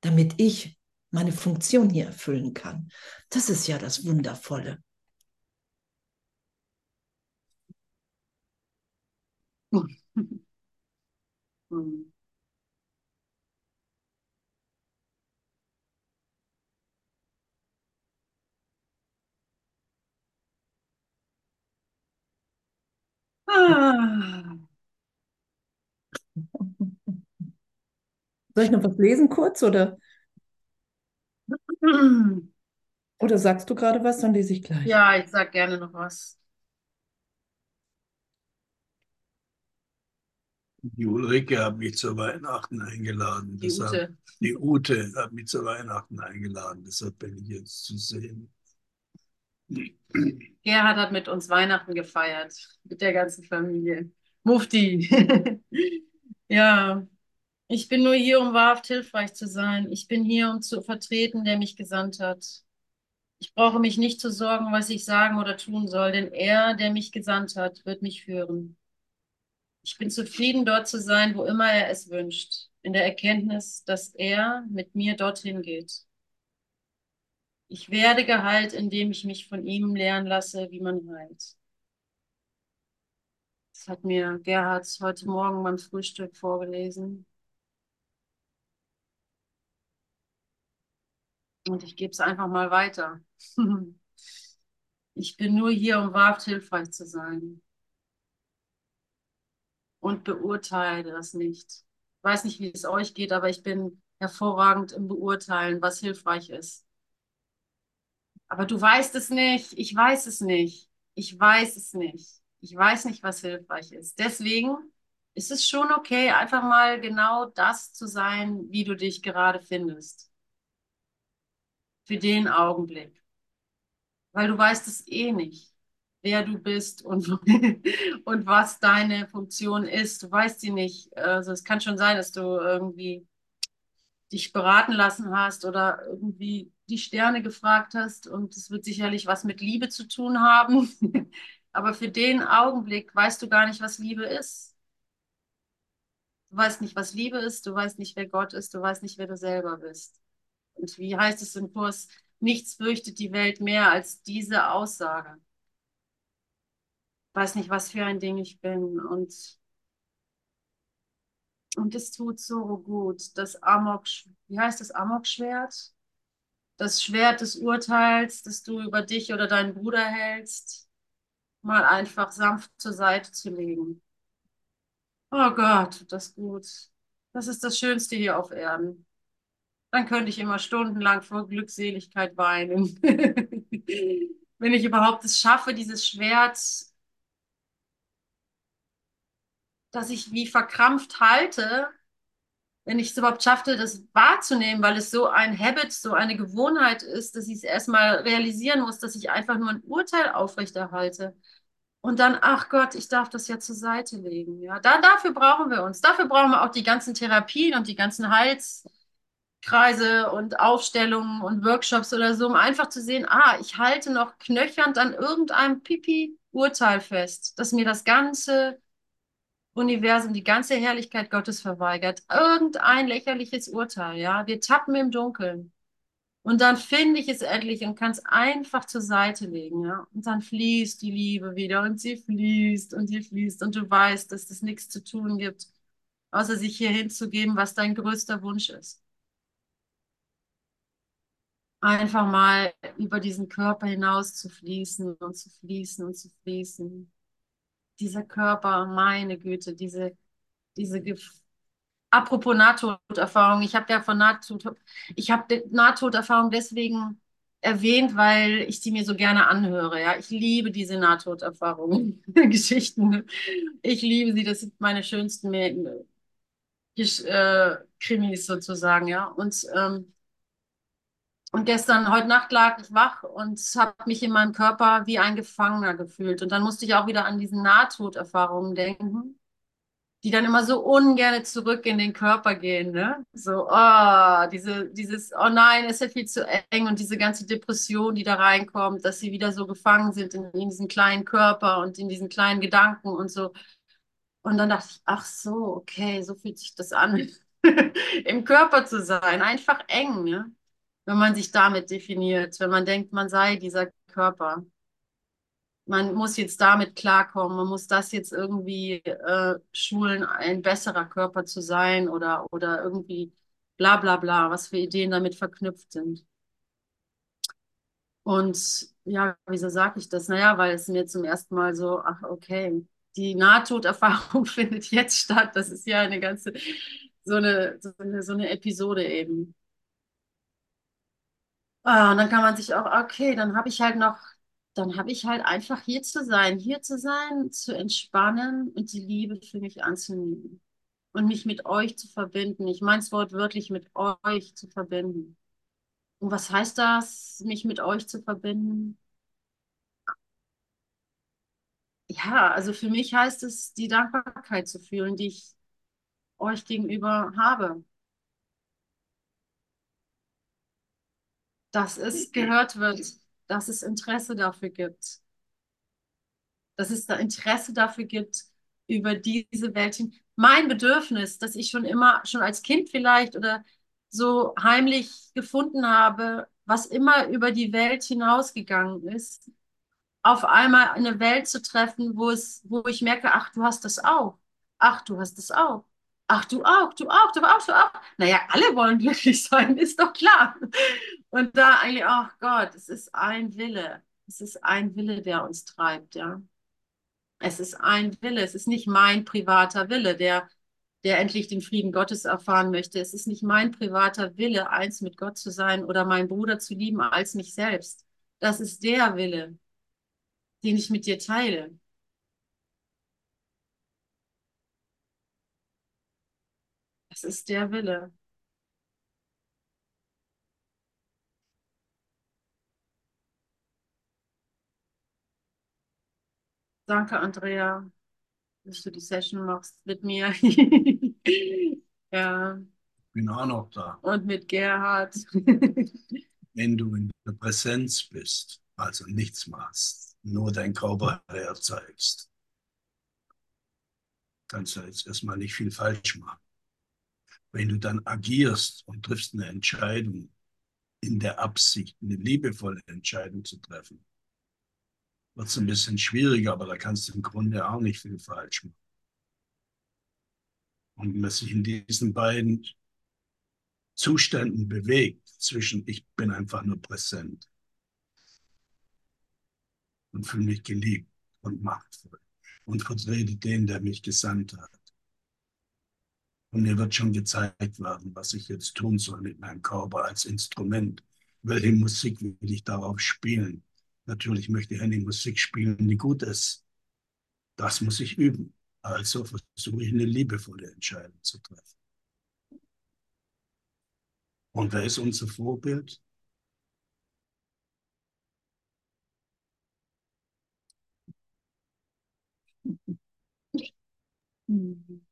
damit ich meine Funktion hier erfüllen kann. Das ist ja das Wundervolle. Hm. Ah. Soll ich noch was lesen kurz oder, oder sagst du gerade was, dann lese ich gleich. Ja, ich sag gerne noch was. Die Ulrike hat mich zu Weihnachten eingeladen. Die deshalb, Ute. die Ute hat mich zu Weihnachten eingeladen. Deshalb bin ich jetzt zu sehen. Gerhard hat mit uns Weihnachten gefeiert, mit der ganzen Familie. Mufti. Ja, ich bin nur hier, um wahrhaft hilfreich zu sein. Ich bin hier, um zu vertreten, der mich gesandt hat. Ich brauche mich nicht zu sorgen, was ich sagen oder tun soll, denn er, der mich gesandt hat, wird mich führen. Ich bin zufrieden, dort zu sein, wo immer er es wünscht, in der Erkenntnis, dass er mit mir dorthin geht. Ich werde geheilt, indem ich mich von ihm lernen lasse, wie man heilt. Das hat mir Gerhard heute Morgen beim Frühstück vorgelesen. Und ich gebe es einfach mal weiter. Ich bin nur hier, um wahrhaft hilfreich zu sein. Und beurteile das nicht. Ich weiß nicht, wie es euch geht, aber ich bin hervorragend im Beurteilen, was hilfreich ist. Aber du weißt es nicht. Ich weiß es nicht. Ich weiß es nicht. Ich weiß nicht, was hilfreich ist. Deswegen ist es schon okay, einfach mal genau das zu sein, wie du dich gerade findest. Für den Augenblick. Weil du weißt es eh nicht, wer du bist und, und was deine Funktion ist. Du weißt sie nicht. Also es kann schon sein, dass du irgendwie dich beraten lassen hast oder irgendwie die Sterne gefragt hast und es wird sicherlich was mit Liebe zu tun haben. Aber für den Augenblick weißt du gar nicht, was Liebe ist. Du weißt nicht, was Liebe ist, du weißt nicht, wer Gott ist, du weißt nicht, wer du selber bist. Und wie heißt es im Kurs, nichts fürchtet die Welt mehr als diese Aussage. Weiß nicht, was für ein Ding ich bin und und es tut so gut, das Amok, wie heißt das Amok-Schwert? Das Schwert des Urteils, das du über dich oder deinen Bruder hältst, mal einfach sanft zur Seite zu legen. Oh Gott, tut das gut. Das ist das Schönste hier auf Erden. Dann könnte ich immer stundenlang vor Glückseligkeit weinen. Wenn ich überhaupt es schaffe, dieses Schwert, das ich wie verkrampft halte, wenn ich es überhaupt schaffte, das wahrzunehmen, weil es so ein Habit, so eine Gewohnheit ist, dass ich es erstmal realisieren muss, dass ich einfach nur ein Urteil aufrechterhalte. Und dann, ach Gott, ich darf das ja zur Seite legen. Ja, da, dafür brauchen wir uns. Dafür brauchen wir auch die ganzen Therapien und die ganzen Heilskreise und Aufstellungen und Workshops oder so, um einfach zu sehen, ah, ich halte noch knöchernd an irgendeinem Pipi-Urteil fest, dass mir das ganze Universum, die ganze Herrlichkeit Gottes verweigert. Irgendein lächerliches Urteil, ja. Wir tappen im Dunkeln. Und dann finde ich es endlich und kann es einfach zur Seite legen, ja. Und dann fließt die Liebe wieder und sie fließt und sie fließt und du weißt, dass es nichts zu tun gibt, außer sich hier hinzugeben, was dein größter Wunsch ist. Einfach mal über diesen Körper hinaus zu fließen und zu fließen und zu fließen. Dieser Körper, meine Güte, diese, diese Gef Apropos Nahtoderfahrung, ich habe ja von Nahtod, ich habe Nahtoderfahrung deswegen erwähnt, weil ich sie mir so gerne anhöre. Ja, ich liebe diese Nahtoderfahrungen, Geschichten. Ich liebe sie. Das sind meine schönsten äh, Krimis sozusagen. Ja, und ähm, und gestern, heute Nacht lag ich wach und habe mich in meinem Körper wie ein Gefangener gefühlt. Und dann musste ich auch wieder an diese Nahtoderfahrungen denken die dann immer so ungern zurück in den Körper gehen, ne? So, oh, diese, dieses, oh nein, ist ja viel zu eng und diese ganze Depression, die da reinkommt, dass sie wieder so gefangen sind in, in diesem kleinen Körper und in diesen kleinen Gedanken und so. Und dann dachte ich, ach so, okay, so fühlt sich das an, im Körper zu sein. Einfach eng, ne? Wenn man sich damit definiert, wenn man denkt, man sei dieser Körper man muss jetzt damit klarkommen, man muss das jetzt irgendwie äh, schulen, ein besserer Körper zu sein oder, oder irgendwie bla bla bla, was für Ideen damit verknüpft sind. Und ja, wieso sage ich das? Naja, weil es mir zum ersten Mal so, ach okay, die Nahtoderfahrung findet jetzt statt. Das ist ja eine ganze, so eine, so eine, so eine Episode eben. Ah, und dann kann man sich auch, okay, dann habe ich halt noch dann habe ich halt einfach hier zu sein, hier zu sein, zu entspannen und die Liebe für mich anzunehmen und mich mit euch zu verbinden. Ich meine es wortwörtlich mit euch zu verbinden. Und was heißt das, mich mit euch zu verbinden? Ja, also für mich heißt es, die Dankbarkeit zu fühlen, die ich euch gegenüber habe. Dass es gehört wird dass es Interesse dafür gibt. Dass es da Interesse dafür gibt, über diese Welt hin. Mein Bedürfnis, das ich schon immer, schon als Kind vielleicht oder so heimlich gefunden habe, was immer über die Welt hinausgegangen ist, auf einmal eine Welt zu treffen, wo es, wo ich merke, ach, du hast das auch. Ach, du hast das auch. Ach, du auch, du auch, du auch, du auch. Naja, alle wollen glücklich sein, ist doch klar. Und da eigentlich, ach Gott, es ist ein Wille. Es ist ein Wille, der uns treibt, ja. Es ist ein Wille, es ist nicht mein privater Wille, der, der endlich den Frieden Gottes erfahren möchte. Es ist nicht mein privater Wille, eins mit Gott zu sein oder meinen Bruder zu lieben als mich selbst. Das ist der Wille, den ich mit dir teile. Es ist der Wille. Danke, Andrea, dass du die Session machst mit mir. ja. Bin auch noch da. Und mit Gerhard. Wenn du in der Präsenz bist, also nichts machst, nur dein Körper herzeigst, kannst du jetzt erstmal nicht viel falsch machen. Wenn du dann agierst und triffst eine Entscheidung in der Absicht, eine liebevolle Entscheidung zu treffen, wird es ein bisschen schwieriger, aber da kannst du im Grunde auch nicht viel falsch machen. Und wenn man sich in diesen beiden Zuständen bewegt, zwischen ich bin einfach nur präsent und fühle mich geliebt und machtvoll und vertrete den, der mich gesandt hat. Und mir wird schon gezeigt werden, was ich jetzt tun soll mit meinem Körper als Instrument. Welche Musik will ich darauf spielen? Natürlich möchte ich eine Musik spielen, die gut ist. Das muss ich üben. Also versuche ich eine liebevolle Entscheidung zu treffen. Und wer ist unser Vorbild? Mhm.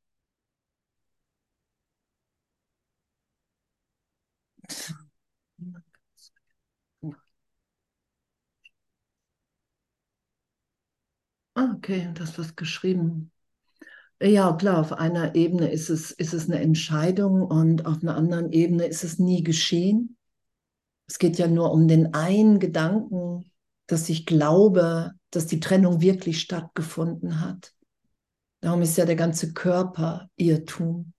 Ah, okay, das was geschrieben. Ja, klar, auf einer Ebene ist es, ist es eine Entscheidung und auf einer anderen Ebene ist es nie geschehen. Es geht ja nur um den einen Gedanken, dass ich glaube, dass die Trennung wirklich stattgefunden hat. Darum ist ja der ganze Körper Irrtum.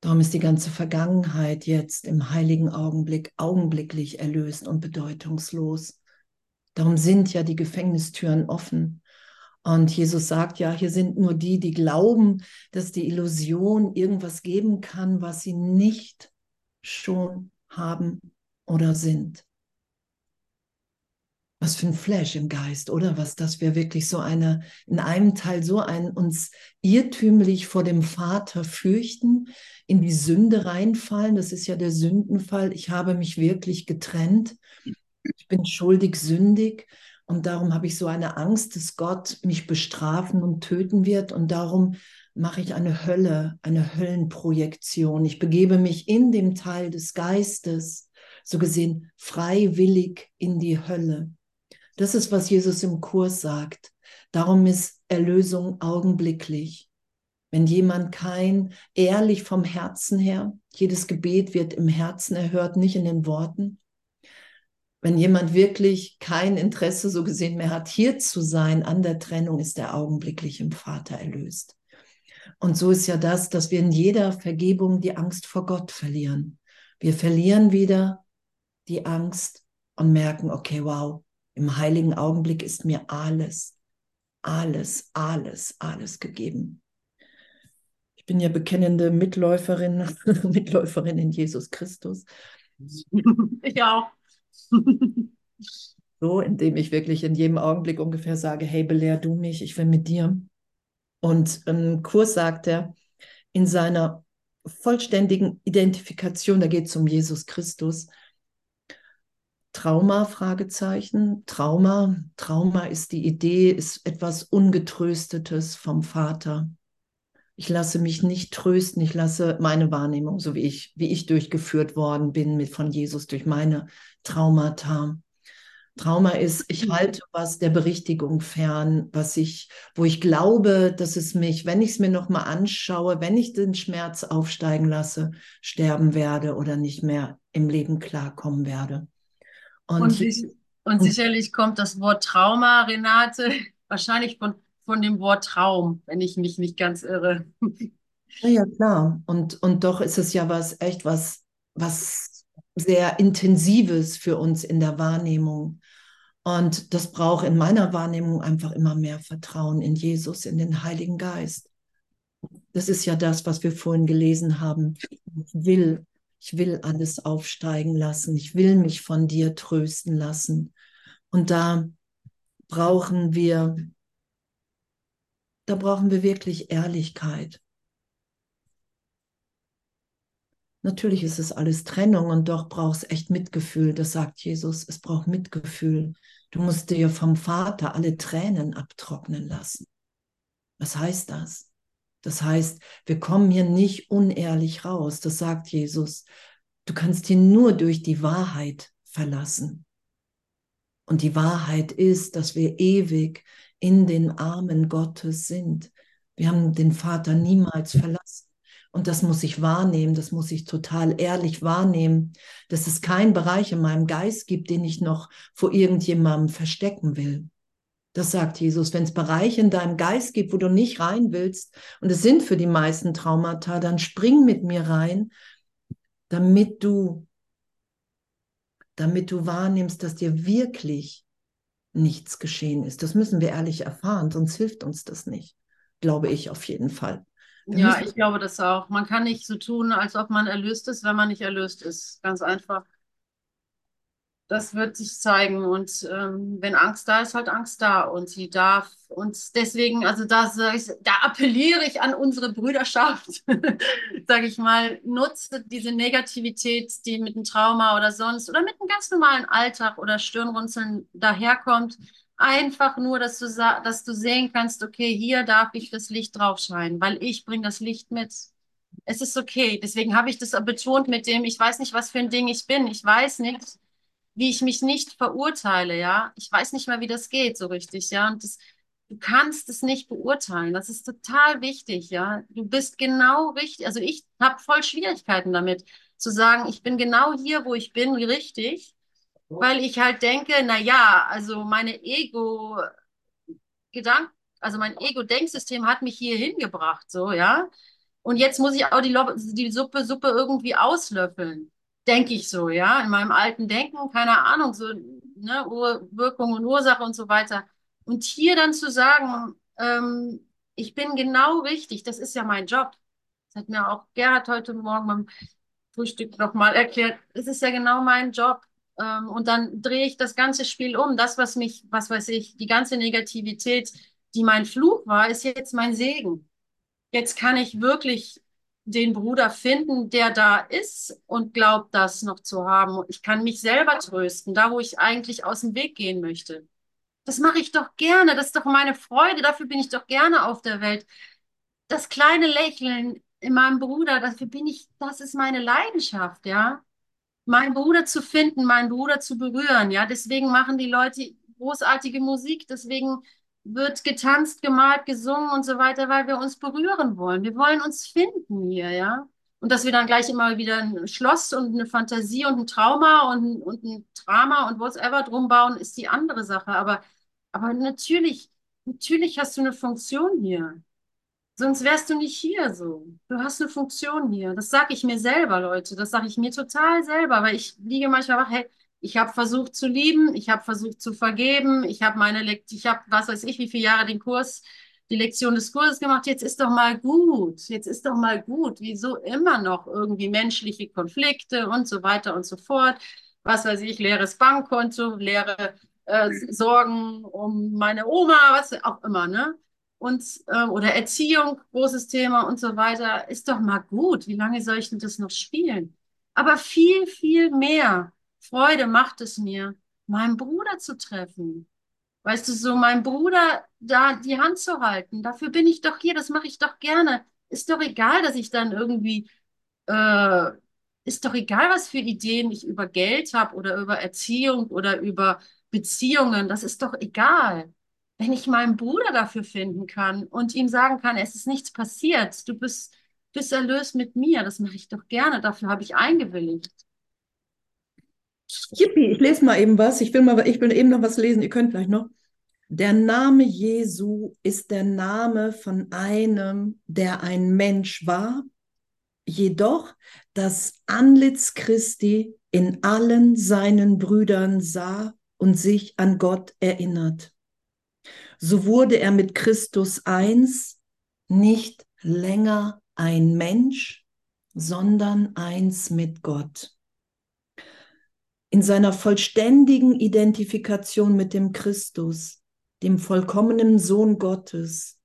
Darum ist die ganze Vergangenheit jetzt im heiligen Augenblick augenblicklich erlöst und bedeutungslos. Darum sind ja die Gefängnistüren offen. Und Jesus sagt ja, hier sind nur die, die glauben, dass die Illusion irgendwas geben kann, was sie nicht schon haben oder sind. Was für ein Flash im Geist, oder? Was, dass wir wirklich so eine, in einem Teil so ein, uns irrtümlich vor dem Vater fürchten, in die Sünde reinfallen. Das ist ja der Sündenfall. Ich habe mich wirklich getrennt. Ich bin schuldig, sündig. Und darum habe ich so eine Angst, dass Gott mich bestrafen und töten wird. Und darum mache ich eine Hölle, eine Höllenprojektion. Ich begebe mich in dem Teil des Geistes, so gesehen freiwillig in die Hölle. Das ist, was Jesus im Kurs sagt. Darum ist Erlösung augenblicklich. Wenn jemand kein ehrlich vom Herzen her, jedes Gebet wird im Herzen erhört, nicht in den Worten. Wenn jemand wirklich kein Interesse so gesehen mehr hat, hier zu sein an der Trennung, ist er augenblicklich im Vater erlöst. Und so ist ja das, dass wir in jeder Vergebung die Angst vor Gott verlieren. Wir verlieren wieder die Angst und merken, okay, wow, im heiligen Augenblick ist mir alles, alles, alles, alles gegeben. Ich bin ja bekennende Mitläuferin, Mitläuferin in Jesus Christus. Ich auch. so, indem ich wirklich in jedem Augenblick ungefähr sage, hey, belehr du mich, ich will mit dir. Und im Kurs sagt er, in seiner vollständigen Identifikation, da geht es um Jesus Christus, Trauma, Fragezeichen, Trauma, Trauma ist die Idee, ist etwas Ungetröstetes vom Vater. Ich lasse mich nicht trösten, ich lasse meine Wahrnehmung, so wie ich, wie ich durchgeführt worden bin mit von Jesus durch meine Traumata. Trauma ist, ich mhm. halte was der Berichtigung fern, was ich, wo ich glaube, dass es mich, wenn ich es mir nochmal anschaue, wenn ich den Schmerz aufsteigen lasse, sterben werde oder nicht mehr im Leben klarkommen werde. Und, und, ich, und sicherlich kommt das Wort Trauma, Renate, wahrscheinlich von, von dem Wort Traum, wenn ich mich nicht ganz irre. Ja, ja klar. Und, und doch ist es ja was, echt was, was sehr Intensives für uns in der Wahrnehmung. Und das braucht in meiner Wahrnehmung einfach immer mehr Vertrauen in Jesus, in den Heiligen Geist. Das ist ja das, was wir vorhin gelesen haben. Ich will, ich will alles aufsteigen lassen. Ich will mich von dir trösten lassen. Und da brauchen wir, da brauchen wir wirklich Ehrlichkeit. Natürlich ist es alles Trennung und doch braucht es echt Mitgefühl. Das sagt Jesus. Es braucht Mitgefühl. Du musst dir vom Vater alle Tränen abtrocknen lassen. Was heißt das? Das heißt, wir kommen hier nicht unehrlich raus. Das sagt Jesus. Du kannst hier nur durch die Wahrheit verlassen. Und die Wahrheit ist, dass wir ewig in den Armen Gottes sind. Wir haben den Vater niemals verlassen. Und das muss ich wahrnehmen, das muss ich total ehrlich wahrnehmen, dass es keinen Bereich in meinem Geist gibt, den ich noch vor irgendjemandem verstecken will. Das sagt Jesus. Wenn es Bereiche in deinem Geist gibt, wo du nicht rein willst, und es sind für die meisten Traumata, dann spring mit mir rein, damit du, damit du wahrnimmst, dass dir wirklich nichts geschehen ist. Das müssen wir ehrlich erfahren, sonst hilft uns das nicht. Glaube ich auf jeden Fall. Ja, ich glaube das auch. Man kann nicht so tun, als ob man erlöst ist, wenn man nicht erlöst ist. Ganz einfach. Das wird sich zeigen. Und ähm, wenn Angst da ist, halt Angst da. Und sie darf uns deswegen, also da, da appelliere ich an unsere Brüderschaft, sage ich mal, nutze diese Negativität, die mit einem Trauma oder sonst oder mit einem ganz normalen Alltag oder Stirnrunzeln daherkommt einfach nur, dass du, dass du sehen kannst, okay, hier darf ich das Licht drauf scheinen, weil ich bringe das Licht mit. Es ist okay. Deswegen habe ich das betont mit dem, ich weiß nicht, was für ein Ding ich bin. Ich weiß nicht, wie ich mich nicht verurteile, ja. Ich weiß nicht mehr, wie das geht so richtig, ja. Und das, du kannst es nicht beurteilen. Das ist total wichtig, ja. Du bist genau richtig. Also ich habe voll Schwierigkeiten damit, zu sagen, ich bin genau hier, wo ich bin, richtig weil ich halt denke, na ja, also meine Ego Gedanken, also mein Ego-Denksystem hat mich hier hingebracht, so, ja. Und jetzt muss ich auch die, die Suppe, Suppe irgendwie auslöffeln. Denke ich so, ja. In meinem alten Denken, keine Ahnung, so, ne, Wirkung und Ursache und so weiter. Und hier dann zu sagen, ähm, ich bin genau richtig, das ist ja mein Job. Das hat mir auch Gerhard heute Morgen beim Frühstück nochmal erklärt. Es ist ja genau mein Job. Ähm, und dann drehe ich das ganze Spiel um. Das, was mich, was weiß ich, die ganze Negativität, die mein Fluch war, ist jetzt mein Segen. Jetzt kann ich wirklich den Bruder finden, der da ist und glaubt, das noch zu haben. Ich kann mich selber trösten, da wo ich eigentlich aus dem Weg gehen möchte. Das mache ich doch gerne. Das ist doch meine Freude. Dafür bin ich doch gerne auf der Welt. das kleine Lächeln in meinem Bruder, dafür bin ich, das ist meine Leidenschaft, ja. Meinen Bruder zu finden, meinen Bruder zu berühren, ja. Deswegen machen die Leute großartige Musik, deswegen wird getanzt, gemalt, gesungen und so weiter, weil wir uns berühren wollen. Wir wollen uns finden hier, ja. Und dass wir dann gleich immer wieder ein Schloss und eine Fantasie und ein Trauma und, und ein Drama und whatever drum bauen, ist die andere Sache. Aber, aber natürlich, natürlich hast du eine Funktion hier. Sonst wärst du nicht hier so. Du hast eine Funktion hier. Das sage ich mir selber, Leute. Das sage ich mir total selber, weil ich liege manchmal wach, hey, ich habe versucht zu lieben, ich habe versucht zu vergeben, ich habe meine Lekt ich habe, was weiß ich, wie viele Jahre den Kurs, die Lektion des Kurses gemacht. Jetzt ist doch mal gut. Jetzt ist doch mal gut. Wieso immer noch irgendwie menschliche Konflikte und so weiter und so fort. Was weiß ich, leeres Bankkonto, leere äh, Sorgen um meine Oma, was auch immer, ne? Und äh, oder Erziehung, großes Thema und so weiter, ist doch mal gut. Wie lange soll ich denn das noch spielen? Aber viel, viel mehr Freude macht es mir, meinen Bruder zu treffen. Weißt du, so meinem Bruder da die Hand zu halten. Dafür bin ich doch hier, das mache ich doch gerne. Ist doch egal, dass ich dann irgendwie, äh, ist doch egal, was für Ideen ich über Geld habe oder über Erziehung oder über Beziehungen. Das ist doch egal wenn ich meinen Bruder dafür finden kann und ihm sagen kann, es ist nichts passiert, du bist, bist erlöst mit mir, das mache ich doch gerne, dafür habe ich eingewilligt. Yippie, ich lese mal eben was. Ich will mal, ich will eben noch was lesen. Ihr könnt gleich noch. Der Name Jesu ist der Name von einem, der ein Mensch war, jedoch das Antlitz Christi in allen seinen Brüdern sah und sich an Gott erinnert so wurde er mit Christus eins, nicht länger ein Mensch, sondern eins mit Gott. In seiner vollständigen Identifikation mit dem Christus, dem vollkommenen Sohn Gottes,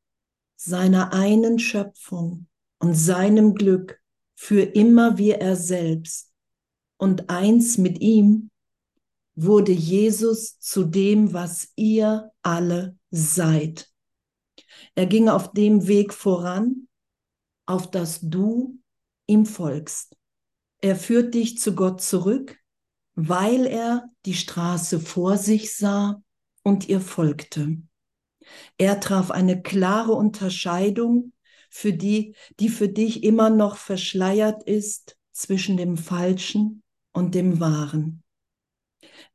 seiner einen Schöpfung und seinem Glück für immer wie er selbst und eins mit ihm, wurde Jesus zu dem, was ihr alle seid. Er ging auf dem Weg voran, auf das du ihm folgst. Er führt dich zu Gott zurück, weil er die Straße vor sich sah und ihr folgte. Er traf eine klare Unterscheidung für die, die für dich immer noch verschleiert ist zwischen dem Falschen und dem Wahren.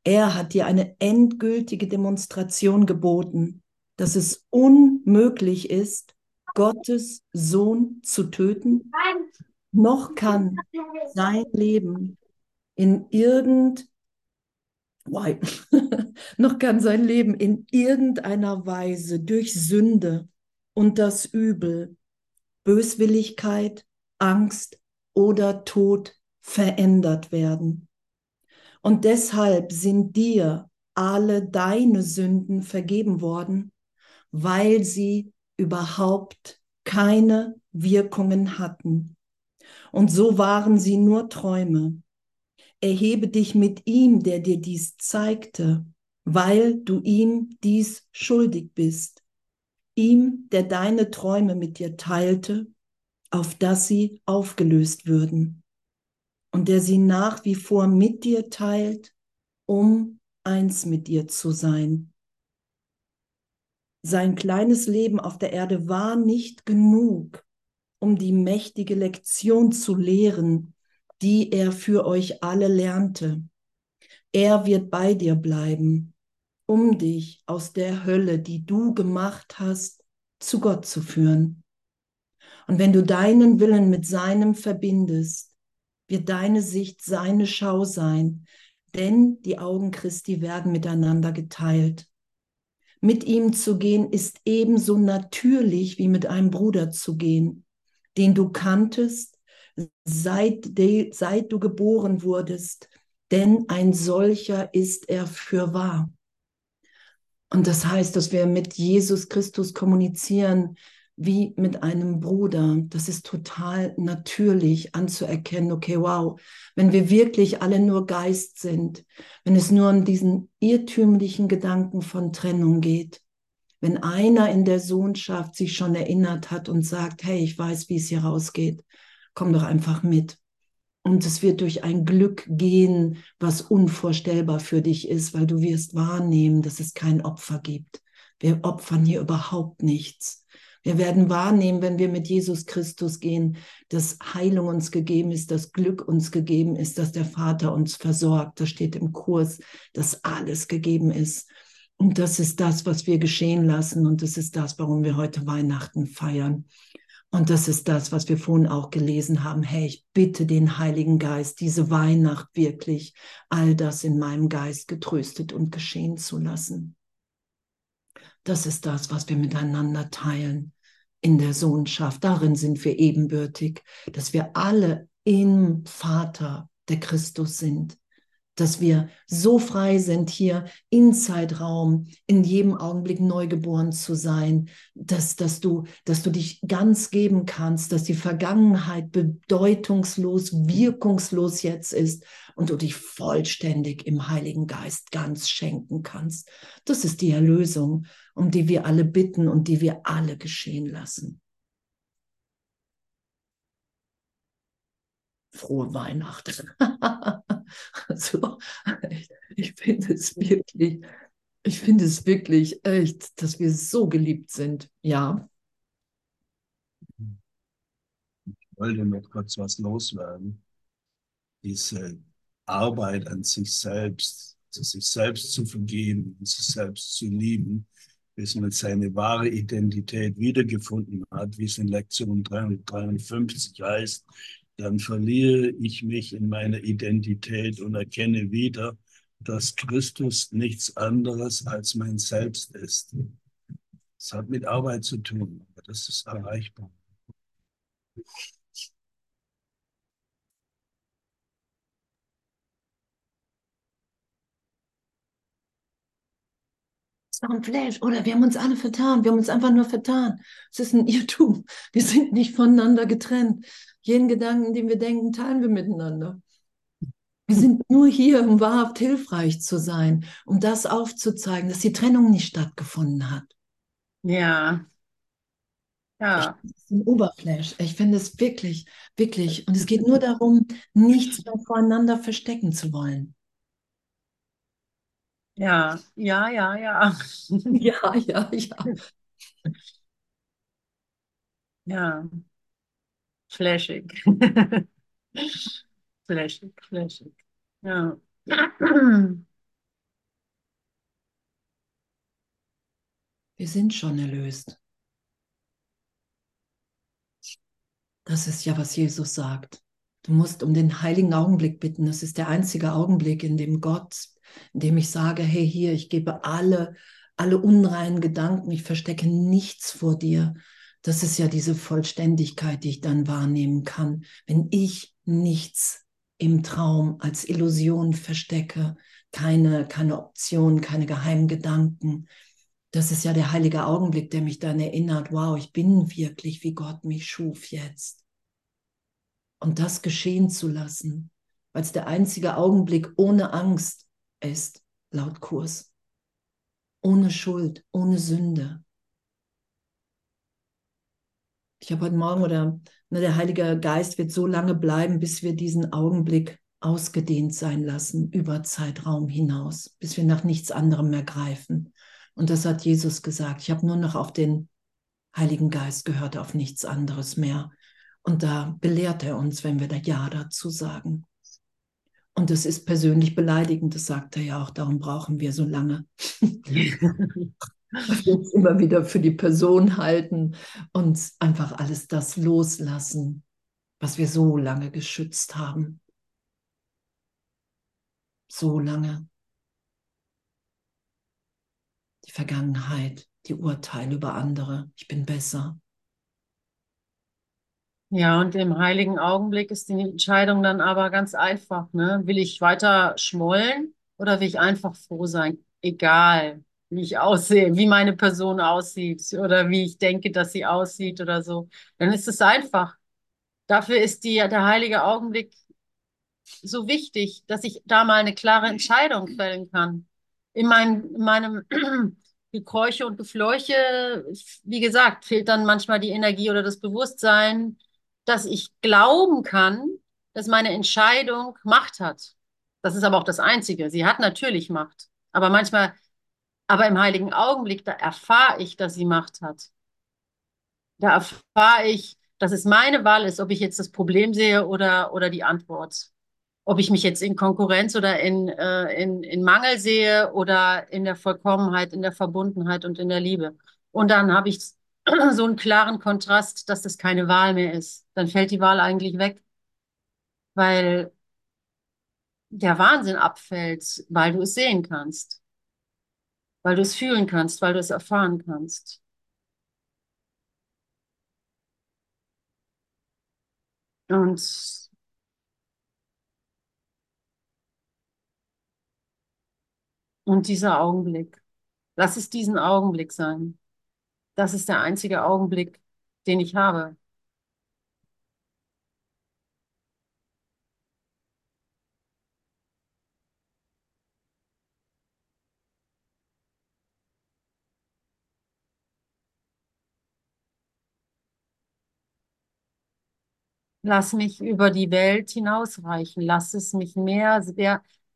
Er hat dir eine endgültige Demonstration geboten, dass es unmöglich ist, Gottes Sohn zu töten, noch kann sein Leben in irgend noch kann sein Leben in irgendeiner Weise durch Sünde und das Übel, Böswilligkeit, Angst oder Tod verändert werden. Und deshalb sind dir alle deine Sünden vergeben worden weil sie überhaupt keine Wirkungen hatten. Und so waren sie nur Träume. Erhebe dich mit ihm, der dir dies zeigte, weil du ihm dies schuldig bist. Ihm, der deine Träume mit dir teilte, auf dass sie aufgelöst würden. Und der sie nach wie vor mit dir teilt, um eins mit dir zu sein. Sein kleines Leben auf der Erde war nicht genug, um die mächtige Lektion zu lehren, die er für euch alle lernte. Er wird bei dir bleiben, um dich aus der Hölle, die du gemacht hast, zu Gott zu führen. Und wenn du deinen Willen mit seinem verbindest, wird deine Sicht seine Schau sein, denn die Augen Christi werden miteinander geteilt. Mit ihm zu gehen ist ebenso natürlich wie mit einem Bruder zu gehen, den du kanntest, seit, de, seit du geboren wurdest, denn ein solcher ist er für wahr. Und das heißt, dass wir mit Jesus Christus kommunizieren, wie mit einem Bruder. Das ist total natürlich anzuerkennen, okay, wow, wenn wir wirklich alle nur Geist sind, wenn es nur um diesen irrtümlichen Gedanken von Trennung geht, wenn einer in der Sohnschaft sich schon erinnert hat und sagt, hey, ich weiß, wie es hier rausgeht, komm doch einfach mit. Und es wird durch ein Glück gehen, was unvorstellbar für dich ist, weil du wirst wahrnehmen, dass es kein Opfer gibt. Wir opfern hier überhaupt nichts. Wir werden wahrnehmen, wenn wir mit Jesus Christus gehen, dass Heilung uns gegeben ist, dass Glück uns gegeben ist, dass der Vater uns versorgt. Das steht im Kurs, dass alles gegeben ist. Und das ist das, was wir geschehen lassen. Und das ist das, warum wir heute Weihnachten feiern. Und das ist das, was wir vorhin auch gelesen haben. Hey, ich bitte den Heiligen Geist, diese Weihnacht wirklich, all das in meinem Geist getröstet und geschehen zu lassen. Das ist das, was wir miteinander teilen in der Sohnschaft. Darin sind wir ebenbürtig, dass wir alle im Vater der Christus sind dass wir so frei sind, hier in Zeitraum, in jedem Augenblick neugeboren zu sein, dass, dass, du, dass du dich ganz geben kannst, dass die Vergangenheit bedeutungslos, wirkungslos jetzt ist und du dich vollständig im Heiligen Geist ganz schenken kannst. Das ist die Erlösung, um die wir alle bitten und die wir alle geschehen lassen. Frohe Weihnachten. also, ich, ich finde es wirklich, ich finde es wirklich echt, dass wir so geliebt sind. Ja. Ich wollte noch kurz was loswerden. Diese Arbeit an sich selbst, sich selbst zu vergeben sich selbst zu lieben, bis man seine wahre Identität wiedergefunden hat, wie es in Lektion 353 heißt, dann verliere ich mich in meiner Identität und erkenne wieder, dass Christus nichts anderes als mein Selbst ist. Das hat mit Arbeit zu tun, aber das ist erreichbar. Es war ein Flash. Oder wir haben uns alle vertan. Wir haben uns einfach nur vertan. Es ist ein Irrtum. Wir sind nicht voneinander getrennt. Jeden Gedanken, den wir denken, teilen wir miteinander. Wir sind nur hier, um wahrhaft hilfreich zu sein, um das aufzuzeigen, dass die Trennung nicht stattgefunden hat. Ja. Ja. Ich, das ist ein Oberflash. Ich finde es wirklich, wirklich. Und es geht nur darum, nichts mehr voreinander verstecken zu wollen. Ja, ja, ja, ja. Ja, ja, ja. Ja. Flashig. flashig, flashig. Ja. Wir sind schon erlöst. Das ist ja, was Jesus sagt. Du musst um den heiligen Augenblick bitten. Das ist der einzige Augenblick, in dem Gott, in dem ich sage, hey, hier, ich gebe alle, alle unreinen Gedanken, ich verstecke nichts vor dir, das ist ja diese Vollständigkeit, die ich dann wahrnehmen kann, wenn ich nichts im Traum als Illusion verstecke, keine, keine Option, keine geheimen Gedanken. Das ist ja der heilige Augenblick, der mich dann erinnert, wow, ich bin wirklich, wie Gott mich schuf jetzt. Und das geschehen zu lassen, es der einzige Augenblick ohne Angst ist, laut Kurs. Ohne Schuld, ohne Sünde ich habe heute Morgen oder ne, der Heilige Geist wird so lange bleiben, bis wir diesen Augenblick ausgedehnt sein lassen über Zeitraum hinaus, bis wir nach nichts anderem mehr greifen. Und das hat Jesus gesagt. Ich habe nur noch auf den Heiligen Geist gehört, auf nichts anderes mehr. Und da belehrt er uns, wenn wir da Ja dazu sagen. Und das ist persönlich beleidigend, das sagt er ja auch, darum brauchen wir so lange. uns immer wieder für die Person halten und einfach alles das loslassen, was wir so lange geschützt haben. So lange. Die Vergangenheit, die Urteile über andere. Ich bin besser. Ja, und im heiligen Augenblick ist die Entscheidung dann aber ganz einfach. Ne? Will ich weiter schmollen oder will ich einfach froh sein? Egal, wie ich aussehe, wie meine Person aussieht oder wie ich denke, dass sie aussieht oder so, dann ist es einfach. Dafür ist die, der heilige Augenblick so wichtig, dass ich da mal eine klare Entscheidung fällen kann. In, mein, in meinem Gekräuche und Gefleuche, wie gesagt, fehlt dann manchmal die Energie oder das Bewusstsein, dass ich glauben kann, dass meine Entscheidung Macht hat. Das ist aber auch das Einzige. Sie hat natürlich Macht. Aber manchmal, aber im heiligen Augenblick, da erfahre ich, dass sie Macht hat. Da erfahre ich, dass es meine Wahl ist, ob ich jetzt das Problem sehe oder, oder die Antwort. Ob ich mich jetzt in Konkurrenz oder in, äh, in, in Mangel sehe oder in der Vollkommenheit, in der Verbundenheit und in der Liebe. Und dann habe ich so einen klaren Kontrast, dass das keine Wahl mehr ist. Dann fällt die Wahl eigentlich weg, weil der Wahnsinn abfällt, weil du es sehen kannst, weil du es fühlen kannst, weil du es erfahren kannst. Und und dieser Augenblick, lass es diesen Augenblick sein. Das ist der einzige Augenblick, den ich habe. Lass mich über die Welt hinausreichen. Lass es mich mehr, mehr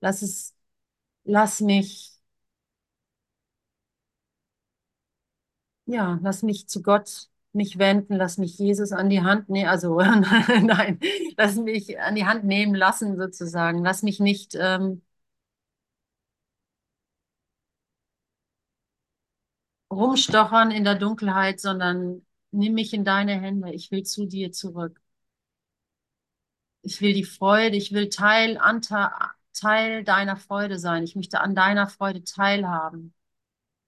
lass es, lass mich, ja, lass mich zu Gott mich wenden, lass mich Jesus an die Hand nehmen, also nein, lass mich an die Hand nehmen lassen sozusagen. Lass mich nicht ähm, rumstochern in der Dunkelheit, sondern nimm mich in deine Hände. Ich will zu dir zurück. Ich will die Freude, ich will Teil, Teil deiner Freude sein. Ich möchte an deiner Freude teilhaben.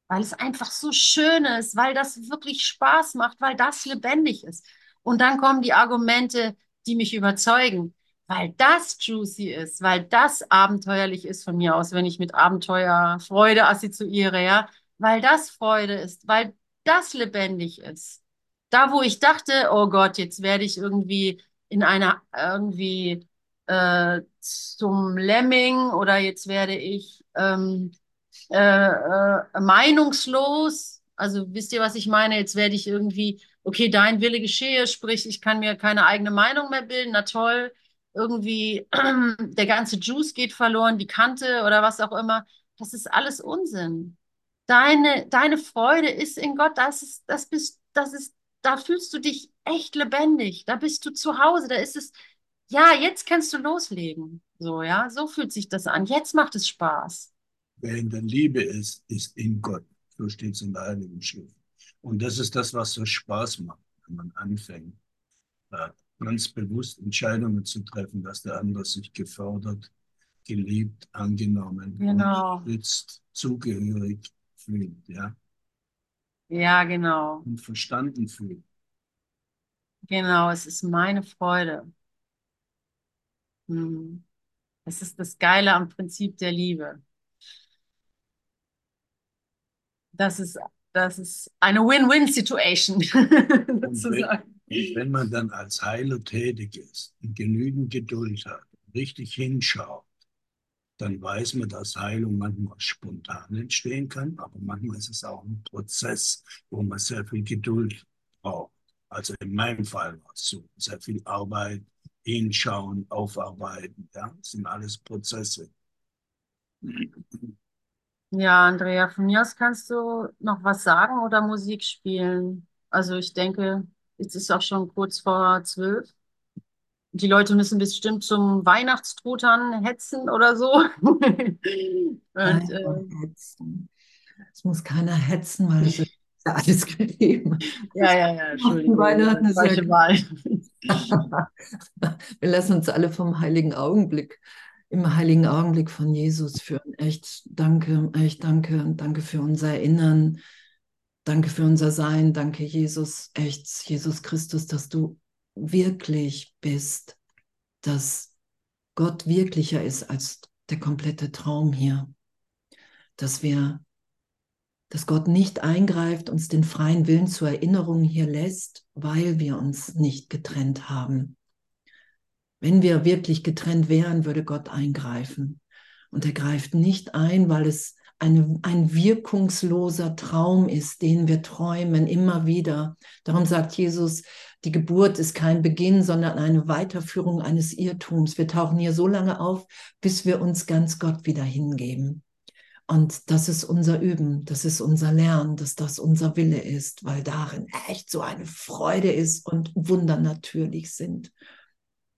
Weil es einfach so schön ist, weil das wirklich Spaß macht, weil das lebendig ist. Und dann kommen die Argumente, die mich überzeugen, weil das juicy ist, weil das abenteuerlich ist von mir aus, wenn ich mit Abenteuer Freude assoziiere, ja, weil das Freude ist, weil das lebendig ist. Da, wo ich dachte, oh Gott, jetzt werde ich irgendwie in einer irgendwie äh, zum Lemming oder jetzt werde ich ähm, äh, äh, meinungslos. Also wisst ihr, was ich meine? Jetzt werde ich irgendwie, okay, dein Wille geschehe, sprich, ich kann mir keine eigene Meinung mehr bilden. Na toll, irgendwie der ganze Juice geht verloren, die Kante oder was auch immer. Das ist alles Unsinn. Deine, deine Freude ist in Gott, das ist, das bist, das ist, da fühlst du dich echt lebendig. Da bist du zu Hause. Da ist es, ja, jetzt kannst du loslegen. So, ja, so fühlt sich das an. Jetzt macht es Spaß. Wer in der Liebe ist, ist in Gott. So steht es in der Heiligen Schrift. Und das ist das, was so Spaß macht, wenn man anfängt, äh, ganz bewusst Entscheidungen zu treffen, dass der andere sich gefördert, geliebt, angenommen, genau. unterstützt, zugehörig fühlt, ja. Ja, genau. Und verstanden fühlt. Genau, es ist meine Freude. Hm. Es ist das Geile am Prinzip der Liebe. Das ist, das ist eine Win-Win-Situation, sozusagen. Wenn, wenn man dann als Heiler tätig ist und genügend Geduld hat, richtig hinschaut, dann weiß man, dass Heilung manchmal spontan entstehen kann, aber manchmal ist es auch ein Prozess, wo man sehr viel Geduld braucht. Also in meinem Fall war es so, sehr viel Arbeit, hinschauen, aufarbeiten. Ja, das sind alles Prozesse. Ja, Andrea, von mir aus kannst du noch was sagen oder Musik spielen. Also ich denke, jetzt ist auch schon kurz vor zwölf. Die Leute müssen bestimmt zum Weihnachtstrutern hetzen oder so. Und, äh, hetzen. Es muss keiner hetzen, weil es ist ja alles gegeben. Ja, ja, ja, Entschuldigung. Weihnachten ist ja Wahl. Wir lassen uns alle vom heiligen Augenblick, im heiligen Augenblick von Jesus führen. Echt danke, echt danke danke für unser Erinnern. Danke für unser Sein. Danke, Jesus, echt, Jesus Christus, dass du wirklich bist, dass Gott wirklicher ist als der komplette Traum hier. Dass wir dass Gott nicht eingreift, uns den freien Willen zur Erinnerung hier lässt, weil wir uns nicht getrennt haben. Wenn wir wirklich getrennt wären, würde Gott eingreifen. Und er greift nicht ein, weil es eine, ein wirkungsloser Traum ist, den wir träumen immer wieder. Darum sagt Jesus, die Geburt ist kein Beginn, sondern eine Weiterführung eines Irrtums. Wir tauchen hier so lange auf, bis wir uns ganz Gott wieder hingeben. Und das ist unser Üben, das ist unser Lernen, dass das unser Wille ist, weil darin echt so eine Freude ist und Wunder natürlich sind.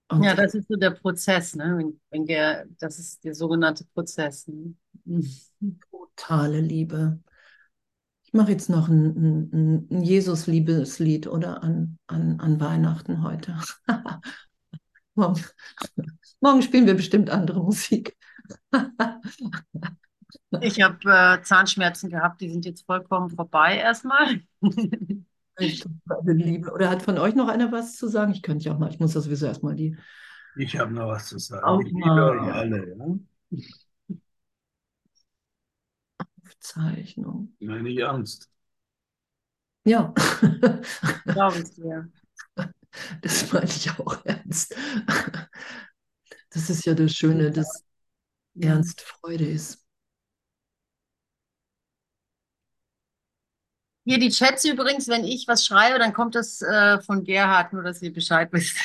Und ja, das ist so der Prozess, ne? Wenn, wenn wir, das ist der sogenannte Prozess. Ne? Totale Liebe. Ich mache jetzt noch ein, ein, ein Jesus-Liebeslied oder an, an, an Weihnachten heute. morgen, morgen spielen wir bestimmt andere Musik. ich habe äh, Zahnschmerzen gehabt, die sind jetzt vollkommen vorbei erstmal. Liebe. Oder hat von euch noch einer was zu sagen? Ich könnte ja auch mal, ich muss das sowieso erstmal die. Ich habe noch was zu sagen. Auch ich liebe euch alle. Ja? Aufzeichnung. Meine ich ernst. Ja. Glaube ich dir. Das meine ich auch ernst. Das ist ja das Schöne, dass Ernst Freude ist. Hier die Chats übrigens, wenn ich was schreibe, dann kommt das äh, von Gerhard, nur dass ihr Bescheid wisst.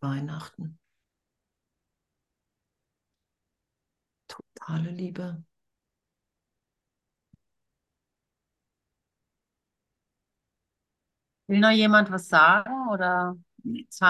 Weihnachten. Totale Liebe. Will noch jemand was sagen oder